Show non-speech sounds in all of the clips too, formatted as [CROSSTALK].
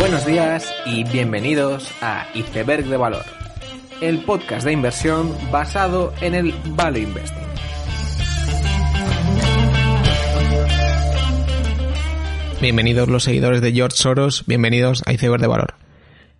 Buenos días y bienvenidos a Iceberg de Valor, el podcast de inversión basado en el Value Investing. Bienvenidos los seguidores de George Soros, bienvenidos a Iceberg de Valor.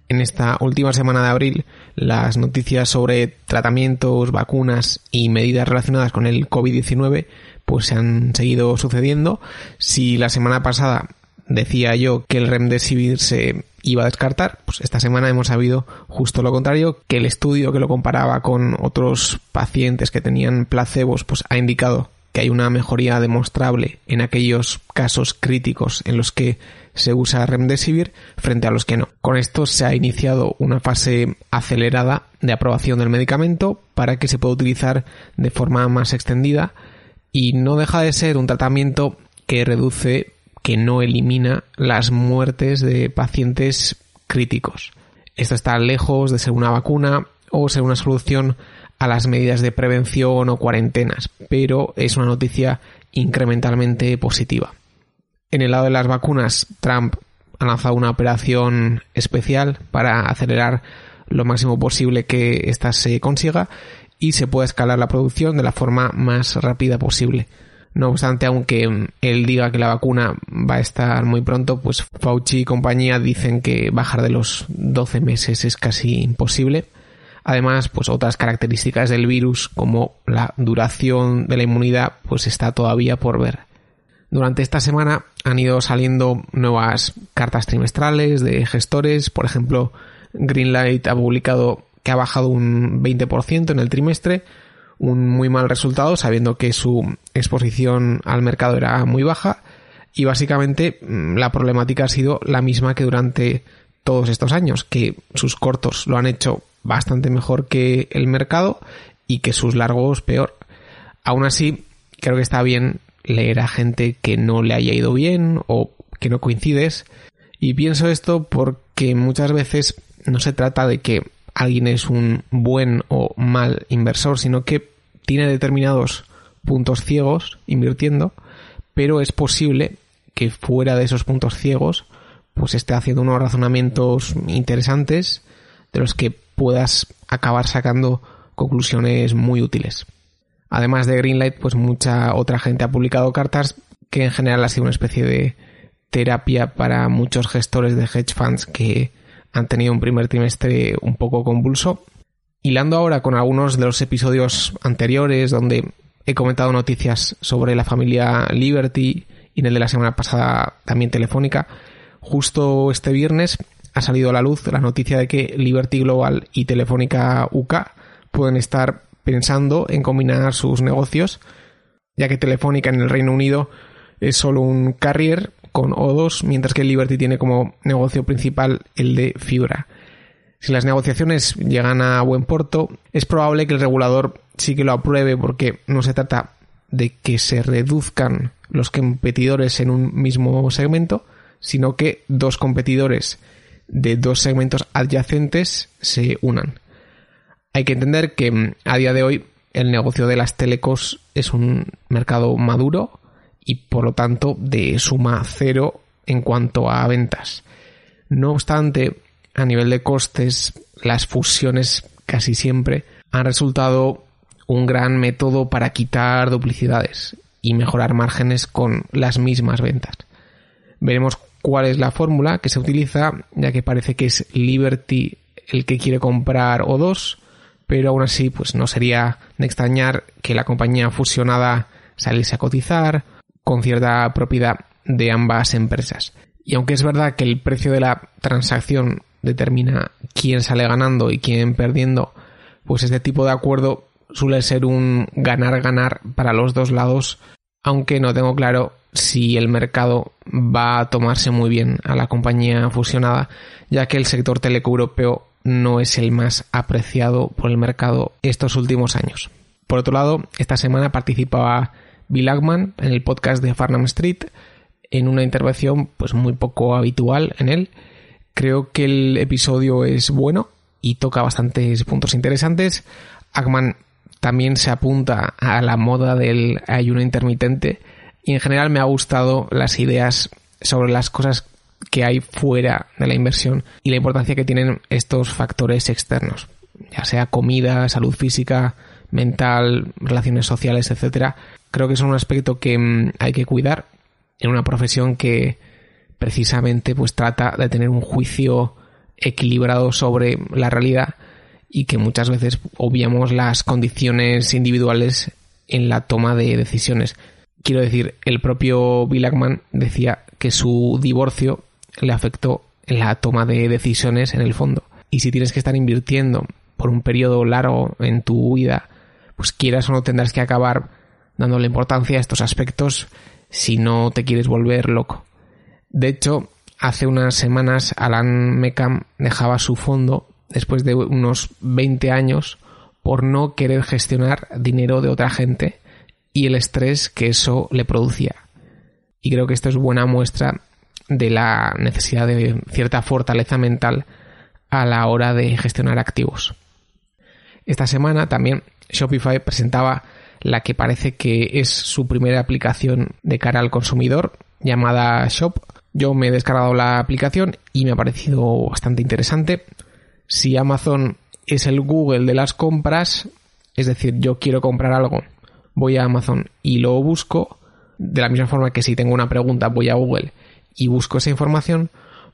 En esta última semana de abril, las noticias sobre tratamientos, vacunas y medidas relacionadas con el COVID-19 pues se han seguido sucediendo. Si la semana pasada decía yo que el Remdesivir se iba a descartar, pues esta semana hemos sabido justo lo contrario, que el estudio que lo comparaba con otros pacientes que tenían placebos, pues ha indicado que hay una mejoría demostrable en aquellos casos críticos en los que se usa Remdesivir frente a los que no. Con esto se ha iniciado una fase acelerada de aprobación del medicamento para que se pueda utilizar de forma más extendida y no deja de ser un tratamiento que reduce, que no elimina las muertes de pacientes críticos. Esto está lejos de ser una vacuna o ser una solución a las medidas de prevención o cuarentenas, pero es una noticia incrementalmente positiva. En el lado de las vacunas, Trump ha lanzado una operación especial para acelerar lo máximo posible que ésta se consiga y se pueda escalar la producción de la forma más rápida posible. No obstante, aunque él diga que la vacuna va a estar muy pronto, pues Fauci y compañía dicen que bajar de los 12 meses es casi imposible. Además, pues otras características del virus como la duración de la inmunidad pues está todavía por ver. Durante esta semana han ido saliendo nuevas cartas trimestrales de gestores, por ejemplo, Greenlight ha publicado que ha bajado un 20% en el trimestre, un muy mal resultado sabiendo que su exposición al mercado era muy baja y básicamente mm, la problemática ha sido la misma que durante todos estos años, que sus cortos lo han hecho bastante mejor que el mercado y que sus largos peor. Aún así, creo que está bien leer a gente que no le haya ido bien o que no coincides. Y pienso esto porque muchas veces no se trata de que alguien es un buen o mal inversor, sino que tiene determinados puntos ciegos invirtiendo, pero es posible que fuera de esos puntos ciegos pues esté haciendo unos razonamientos interesantes de los que puedas acabar sacando conclusiones muy útiles. Además de Greenlight, pues mucha otra gente ha publicado cartas que en general ha sido una especie de terapia para muchos gestores de hedge funds que han tenido un primer trimestre un poco convulso. Hilando ahora con algunos de los episodios anteriores donde he comentado noticias sobre la familia Liberty y en el de la semana pasada también telefónica, justo este viernes ha salido a la luz la noticia de que Liberty Global y Telefónica UK pueden estar pensando en combinar sus negocios, ya que Telefónica en el Reino Unido es solo un carrier con O2, mientras que Liberty tiene como negocio principal el de fibra. Si las negociaciones llegan a buen puerto, es probable que el regulador sí que lo apruebe porque no se trata de que se reduzcan los competidores en un mismo segmento, sino que dos competidores de dos segmentos adyacentes se unan. Hay que entender que mm, a día de hoy el negocio de las telecos es un mercado maduro y por lo tanto de suma cero en cuanto a ventas. No obstante, a nivel de costes, las fusiones casi siempre han resultado un gran método para quitar duplicidades y mejorar márgenes con las mismas ventas. Veremos cuál es la fórmula que se utiliza, ya que parece que es Liberty el que quiere comprar O2, pero aún así pues no sería de extrañar que la compañía fusionada saliese a cotizar con cierta propiedad de ambas empresas. Y aunque es verdad que el precio de la transacción determina quién sale ganando y quién perdiendo, pues este tipo de acuerdo suele ser un ganar-ganar para los dos lados, aunque no tengo claro si el mercado va a tomarse muy bien a la compañía fusionada, ya que el sector teleco europeo no es el más apreciado por el mercado estos últimos años. Por otro lado, esta semana participaba Bill Ackman en el podcast de Farnham Street en una intervención pues muy poco habitual en él. Creo que el episodio es bueno y toca bastantes puntos interesantes. Ackman también se apunta a la moda del ayuno intermitente y en general me ha gustado las ideas sobre las cosas que hay fuera de la inversión y la importancia que tienen estos factores externos, ya sea comida, salud física, mental, relaciones sociales, etcétera. Creo que es un aspecto que mm, hay que cuidar en una profesión que precisamente pues trata de tener un juicio equilibrado sobre la realidad y que muchas veces obviamos las condiciones individuales en la toma de decisiones. Quiero decir, el propio Bill Ackman decía que su divorcio le afectó en la toma de decisiones en el fondo. Y si tienes que estar invirtiendo por un periodo largo en tu vida, pues quieras o no tendrás que acabar dándole importancia a estos aspectos si no te quieres volver loco. De hecho, hace unas semanas Alan Meckham dejaba su fondo después de unos 20 años por no querer gestionar dinero de otra gente y el estrés que eso le producía. Y creo que esto es buena muestra de la necesidad de cierta fortaleza mental a la hora de gestionar activos. Esta semana también Shopify presentaba la que parece que es su primera aplicación de cara al consumidor, llamada Shop. Yo me he descargado la aplicación y me ha parecido bastante interesante. Si Amazon es el Google de las compras, es decir, yo quiero comprar algo, voy a Amazon y lo busco, de la misma forma que si tengo una pregunta voy a Google y busco esa información,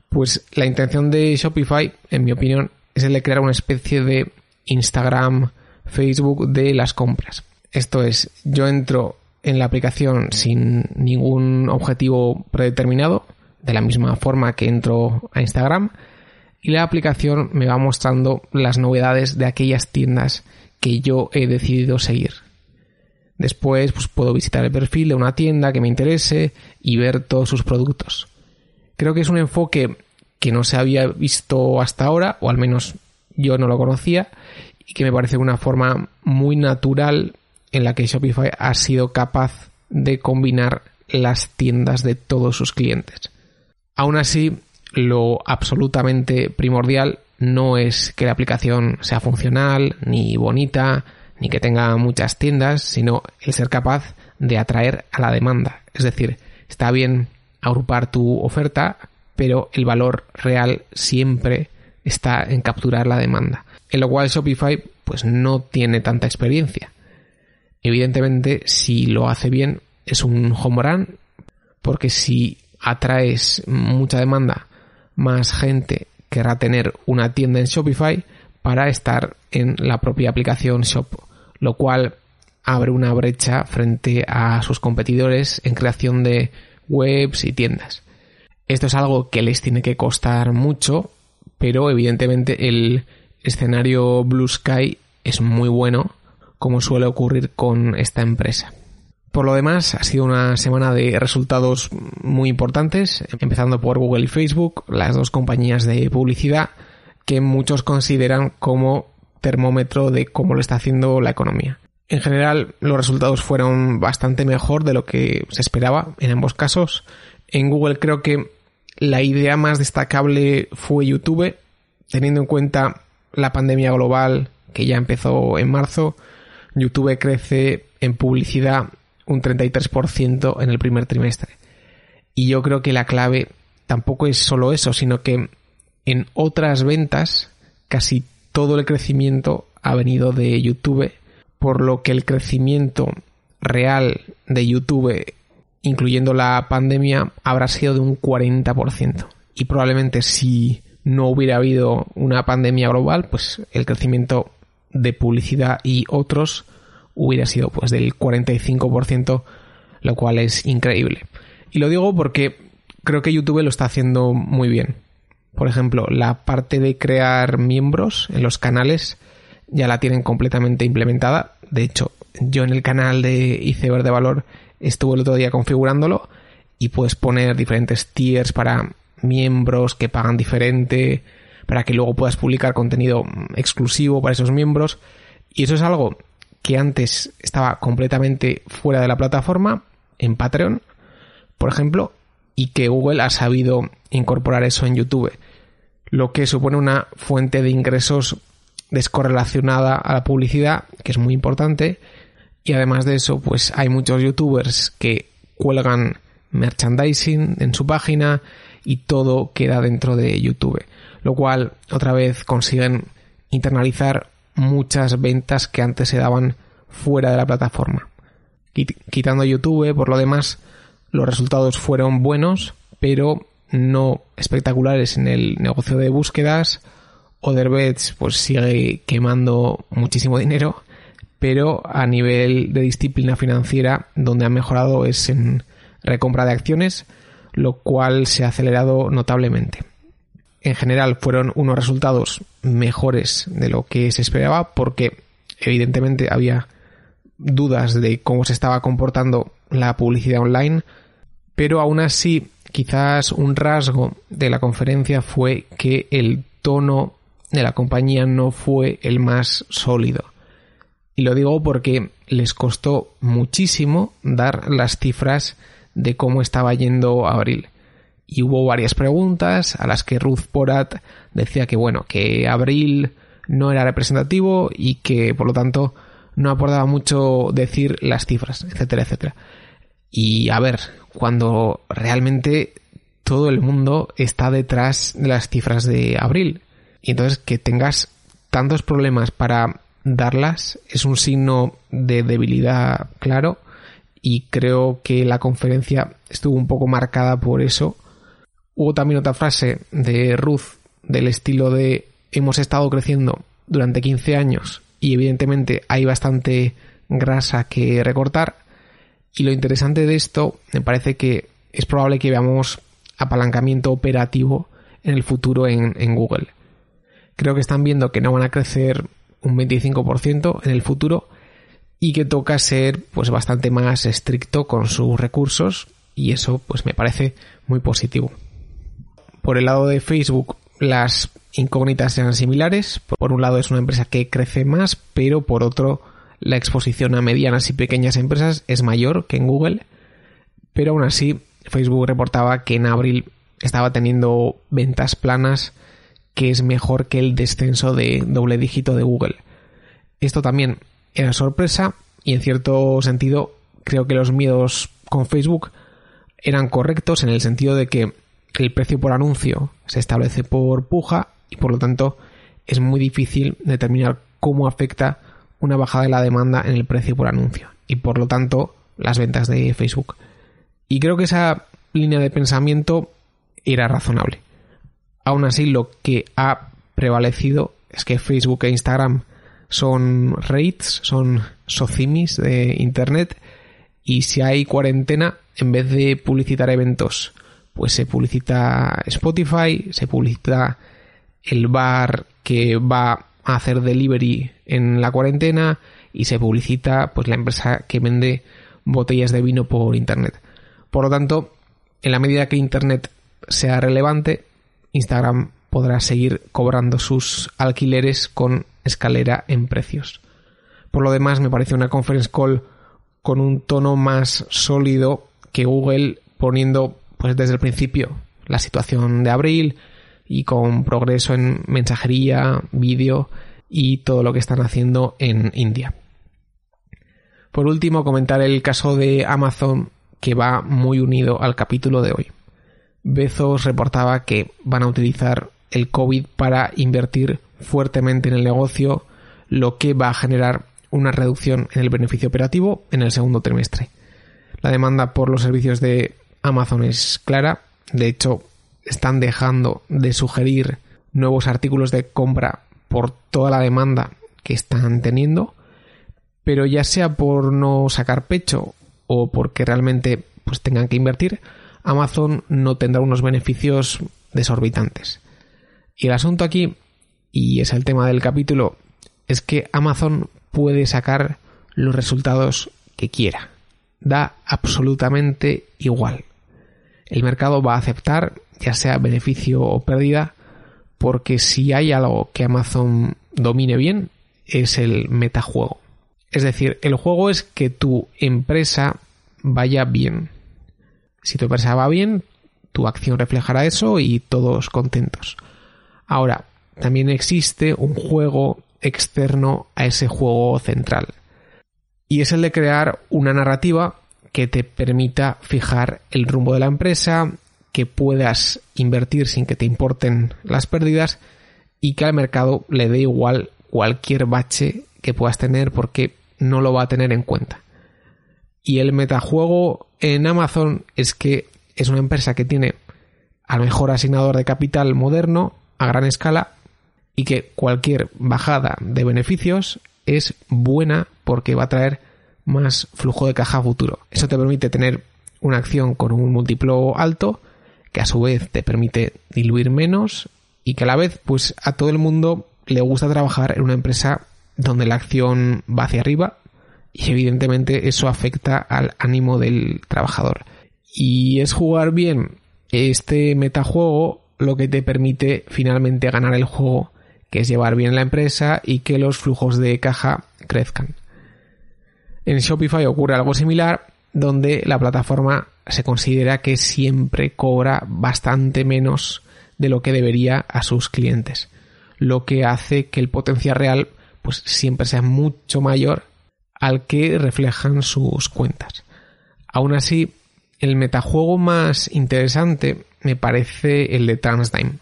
pues la intención de Shopify, en mi opinión, es el de crear una especie de Instagram, Facebook de las compras. Esto es, yo entro en la aplicación sin ningún objetivo predeterminado, de la misma forma que entro a Instagram, y la aplicación me va mostrando las novedades de aquellas tiendas que yo he decidido seguir. Después pues, puedo visitar el perfil de una tienda que me interese y ver todos sus productos. Creo que es un enfoque que no se había visto hasta ahora, o al menos yo no lo conocía, y que me parece una forma muy natural en la que Shopify ha sido capaz de combinar las tiendas de todos sus clientes. Aún así, lo absolutamente primordial no es que la aplicación sea funcional, ni bonita, ni que tenga muchas tiendas, sino el ser capaz de atraer a la demanda. Es decir, está bien agrupar tu oferta, pero el valor real siempre está en capturar la demanda. En lo cual Shopify pues no tiene tanta experiencia. Evidentemente, si lo hace bien, es un home run, porque si atraes mucha demanda, más gente querrá tener una tienda en Shopify para estar en la propia aplicación Shop, lo cual abre una brecha frente a sus competidores en creación de webs y tiendas. Esto es algo que les tiene que costar mucho, pero evidentemente el escenario Blue Sky es muy bueno, como suele ocurrir con esta empresa. Por lo demás, ha sido una semana de resultados muy importantes, empezando por Google y Facebook, las dos compañías de publicidad que muchos consideran como termómetro de cómo lo está haciendo la economía. En general, los resultados fueron bastante mejor de lo que se esperaba en ambos casos. En Google creo que la idea más destacable fue YouTube, teniendo en cuenta la pandemia global que ya empezó en marzo. YouTube crece en publicidad un 33% en el primer trimestre. Y yo creo que la clave tampoco es solo eso, sino que en otras ventas casi todo el crecimiento ha venido de YouTube, por lo que el crecimiento real de YouTube, incluyendo la pandemia, habrá sido de un 40%. Y probablemente si no hubiera habido una pandemia global, pues el crecimiento de publicidad y otros hubiera sido pues del 45%, lo cual es increíble. Y lo digo porque creo que YouTube lo está haciendo muy bien. Por ejemplo, la parte de crear miembros en los canales ya la tienen completamente implementada. De hecho, yo en el canal de Iceberg de Valor estuve el otro día configurándolo y puedes poner diferentes tiers para miembros que pagan diferente, para que luego puedas publicar contenido exclusivo para esos miembros. Y eso es algo que antes estaba completamente fuera de la plataforma, en Patreon, por ejemplo, y que Google ha sabido incorporar eso en YouTube, lo que supone una fuente de ingresos descorrelacionada a la publicidad, que es muy importante, y además de eso, pues hay muchos youtubers que cuelgan merchandising en su página y todo queda dentro de YouTube. Lo cual otra vez consiguen internalizar muchas ventas que antes se daban fuera de la plataforma. Quitando YouTube, por lo demás, los resultados fueron buenos, pero no espectaculares en el negocio de búsquedas. Otherbets pues sigue quemando muchísimo [LAUGHS] dinero, pero a nivel de disciplina financiera, donde ha mejorado es en recompra de acciones, lo cual se ha acelerado notablemente. En general fueron unos resultados mejores de lo que se esperaba porque evidentemente había dudas de cómo se estaba comportando la publicidad online, pero aún así quizás un rasgo de la conferencia fue que el tono de la compañía no fue el más sólido. Y lo digo porque les costó muchísimo dar las cifras de cómo estaba yendo abril. Y hubo varias preguntas a las que Ruth Porat decía que bueno, que abril no era representativo y que por lo tanto no aportaba mucho decir las cifras, etcétera, etcétera. Y a ver, cuando realmente todo el mundo está detrás de las cifras de abril. Y entonces que tengas tantos problemas para darlas es un signo de debilidad claro y creo que la conferencia estuvo un poco marcada por eso. Hubo también otra frase de Ruth del estilo de hemos estado creciendo durante 15 años y evidentemente hay bastante grasa que recortar. Y lo interesante de esto me parece que es probable que veamos apalancamiento operativo en el futuro en, Google. Creo que están viendo que no van a crecer un 25% en el futuro y que toca ser pues bastante más estricto con sus recursos y eso pues me parece muy positivo. Por el lado de Facebook las incógnitas eran similares. Por un lado es una empresa que crece más, pero por otro la exposición a medianas y pequeñas empresas es mayor que en Google. Pero aún así Facebook reportaba que en abril estaba teniendo ventas planas que es mejor que el descenso de doble dígito de Google. Esto también era sorpresa y en cierto sentido creo que los miedos con Facebook eran correctos en el sentido de que el precio por anuncio se establece por puja y por lo tanto es muy difícil determinar cómo afecta una bajada de la demanda en el precio por anuncio y por lo tanto las ventas de Facebook. Y creo que esa línea de pensamiento era razonable. Aún así, lo que ha prevalecido es que Facebook e Instagram son rates, son socimis de Internet y si hay cuarentena, en vez de publicitar eventos pues se publicita Spotify, se publicita el bar que va a hacer delivery en la cuarentena y se publicita pues la empresa que vende botellas de vino por internet. Por lo tanto, en la medida que internet sea relevante, Instagram podrá seguir cobrando sus alquileres con escalera en precios. Por lo demás, me parece una conference call con un tono más sólido que Google poniendo pues desde el principio la situación de abril y con progreso en mensajería, vídeo y todo lo que están haciendo en India. Por último, comentar el caso de Amazon que va muy unido al capítulo de hoy. Bezos reportaba que van a utilizar el COVID para invertir fuertemente en el negocio, lo que va a generar una reducción en el beneficio operativo en el segundo trimestre. La demanda por los servicios de Amazon es clara. De hecho, están dejando de sugerir nuevos artículos de compra por toda la demanda que están teniendo. Pero ya sea por no sacar pecho o porque realmente pues tengan que invertir, Amazon no tendrá unos beneficios desorbitantes. Y el asunto aquí, y es el tema del capítulo, es que Amazon puede sacar los resultados que quiera. Da absolutamente igual el mercado va a aceptar, ya sea beneficio o pérdida, porque si hay algo que Amazon domine bien, es el metajuego. Es decir, el juego es que tu empresa vaya bien. Si tu empresa va bien, tu acción reflejará eso y todos contentos. Ahora, también existe un juego externo a ese juego central. Y es el de crear una narrativa que te permita fijar el rumbo de la empresa, que puedas invertir sin que te importen las pérdidas y que al mercado le dé igual cualquier bache que puedas tener porque no lo va a tener en cuenta. Y el metajuego en Amazon es que es una empresa que tiene al mejor asignador de capital moderno a gran escala y que cualquier bajada de beneficios es buena porque va a traer más flujo de caja futuro. Eso te permite tener una acción con un múltiplo alto que a su vez te permite diluir menos y que a la vez pues a todo el mundo le gusta trabajar en una empresa donde la acción va hacia arriba y evidentemente eso afecta al ánimo del trabajador. Y es jugar bien este metajuego lo que te permite finalmente ganar el juego, que es llevar bien la empresa y que los flujos de caja crezcan. En Shopify ocurre algo similar, donde la plataforma se considera que siempre cobra bastante menos de lo que debería a sus clientes, lo que hace que el potencial real pues siempre sea mucho mayor al que reflejan sus cuentas. Aún así, el metajuego más interesante me parece el de Transdime.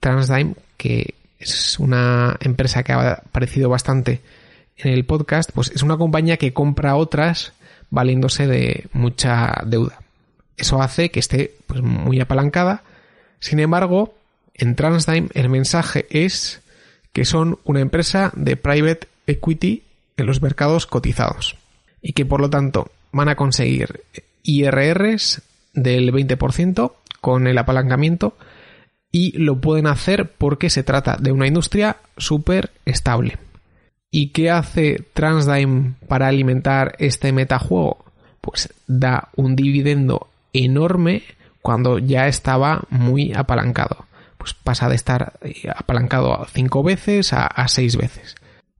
Transdime, que es una empresa que ha aparecido bastante en el podcast, pues es una compañía que compra otras valiéndose de mucha deuda. Eso hace que esté pues, muy apalancada. Sin embargo, en Transdime el mensaje es que son una empresa de private equity en los mercados cotizados y que por lo tanto van a conseguir IRRs del 20% con el apalancamiento y lo pueden hacer porque se trata de una industria súper estable. ¿Y qué hace Transdime para alimentar este metajuego? Pues da un dividendo enorme cuando ya estaba muy apalancado. Pues pasa de estar eh, apalancado cinco veces a, a seis veces.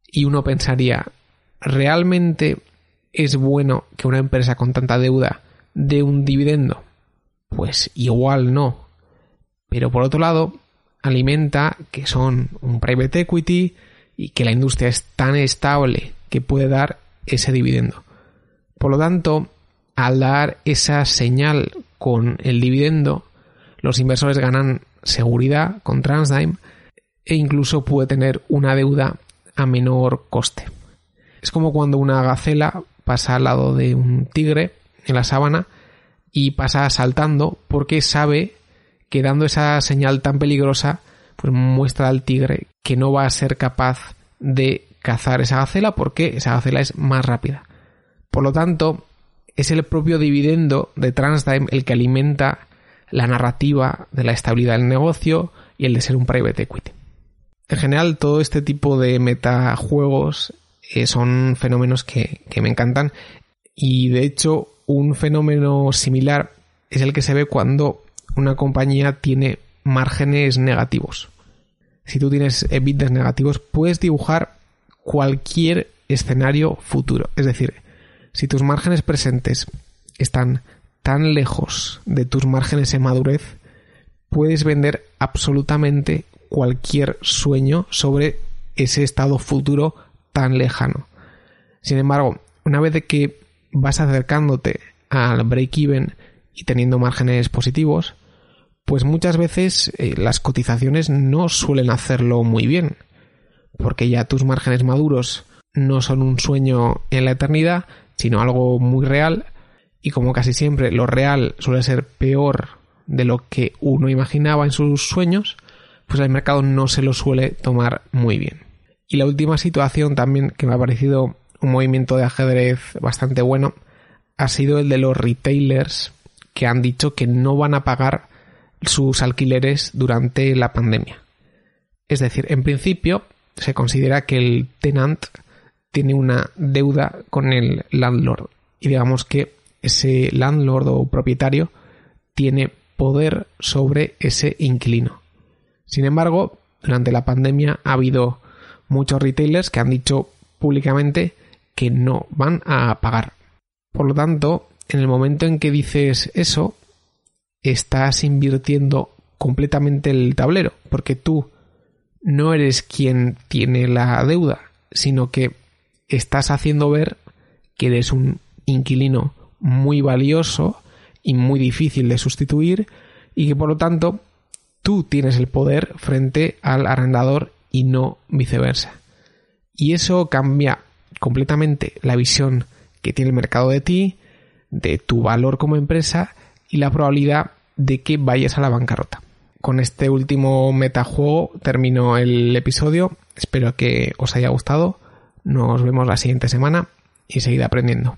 Y uno pensaría, ¿realmente es bueno que una empresa con tanta deuda dé un dividendo? Pues igual no. Pero por otro lado, alimenta que son un private equity, y que la industria es tan estable que puede dar ese dividendo. Por lo tanto, al dar esa señal con el dividendo, los inversores ganan seguridad con Transdime e incluso puede tener una deuda a menor coste. Es como cuando una gacela pasa al lado de un tigre en la sabana y pasa saltando porque sabe que dando esa señal tan peligrosa pues muestra al tigre que no va a ser capaz de cazar esa gacela porque esa gacela es más rápida. Por lo tanto, es el propio dividendo de Transtime el que alimenta la narrativa de la estabilidad del negocio y el de ser un private equity. En general, todo este tipo de metajuegos eh, son fenómenos que me encantan y de hecho un fenómeno similar es el que se ve cuando una compañía tiene márgenes negativos. Si tú tienes EBITDAs negativos, puedes dibujar cualquier escenario futuro. Es decir, si tus márgenes presentes están tan lejos de tus márgenes en madurez, puedes vender absolutamente cualquier sueño sobre ese estado futuro tan lejano. Sin embargo, una vez que vas acercándote al break-even y teniendo márgenes positivos, pues muchas veces eh, las cotizaciones no suelen hacerlo muy bien, porque ya tus márgenes maduros no son un sueño en la eternidad, sino algo muy real, y como casi siempre lo real suele ser peor de lo que uno imaginaba en sus sueños, pues el mercado no se lo suele tomar muy bien. Y la última situación también que me ha parecido un movimiento de ajedrez bastante bueno ha sido el de los retailers que han dicho que no van a pagar sus alquileres durante la pandemia. Es decir, en principio se considera que el tenant tiene una deuda con el landlord y digamos que ese landlord o propietario tiene poder sobre ese inquilino. Sin embargo, durante la pandemia ha habido muchos retailers que han dicho públicamente que no van a pagar. Por lo tanto, en el momento en que dices eso, estás invirtiendo completamente el tablero, porque tú no eres quien tiene la deuda, sino que estás haciendo ver que eres un inquilino muy valioso y muy difícil de sustituir y que por lo tanto tú tienes el poder frente al arrendador y no viceversa. Y eso cambia completamente la visión que tiene el mercado de ti, de tu valor como empresa y la probabilidad de que vayas a la bancarrota. Con este último metajuego termino el episodio. Espero que os haya gustado. Nos vemos la siguiente semana y seguid aprendiendo.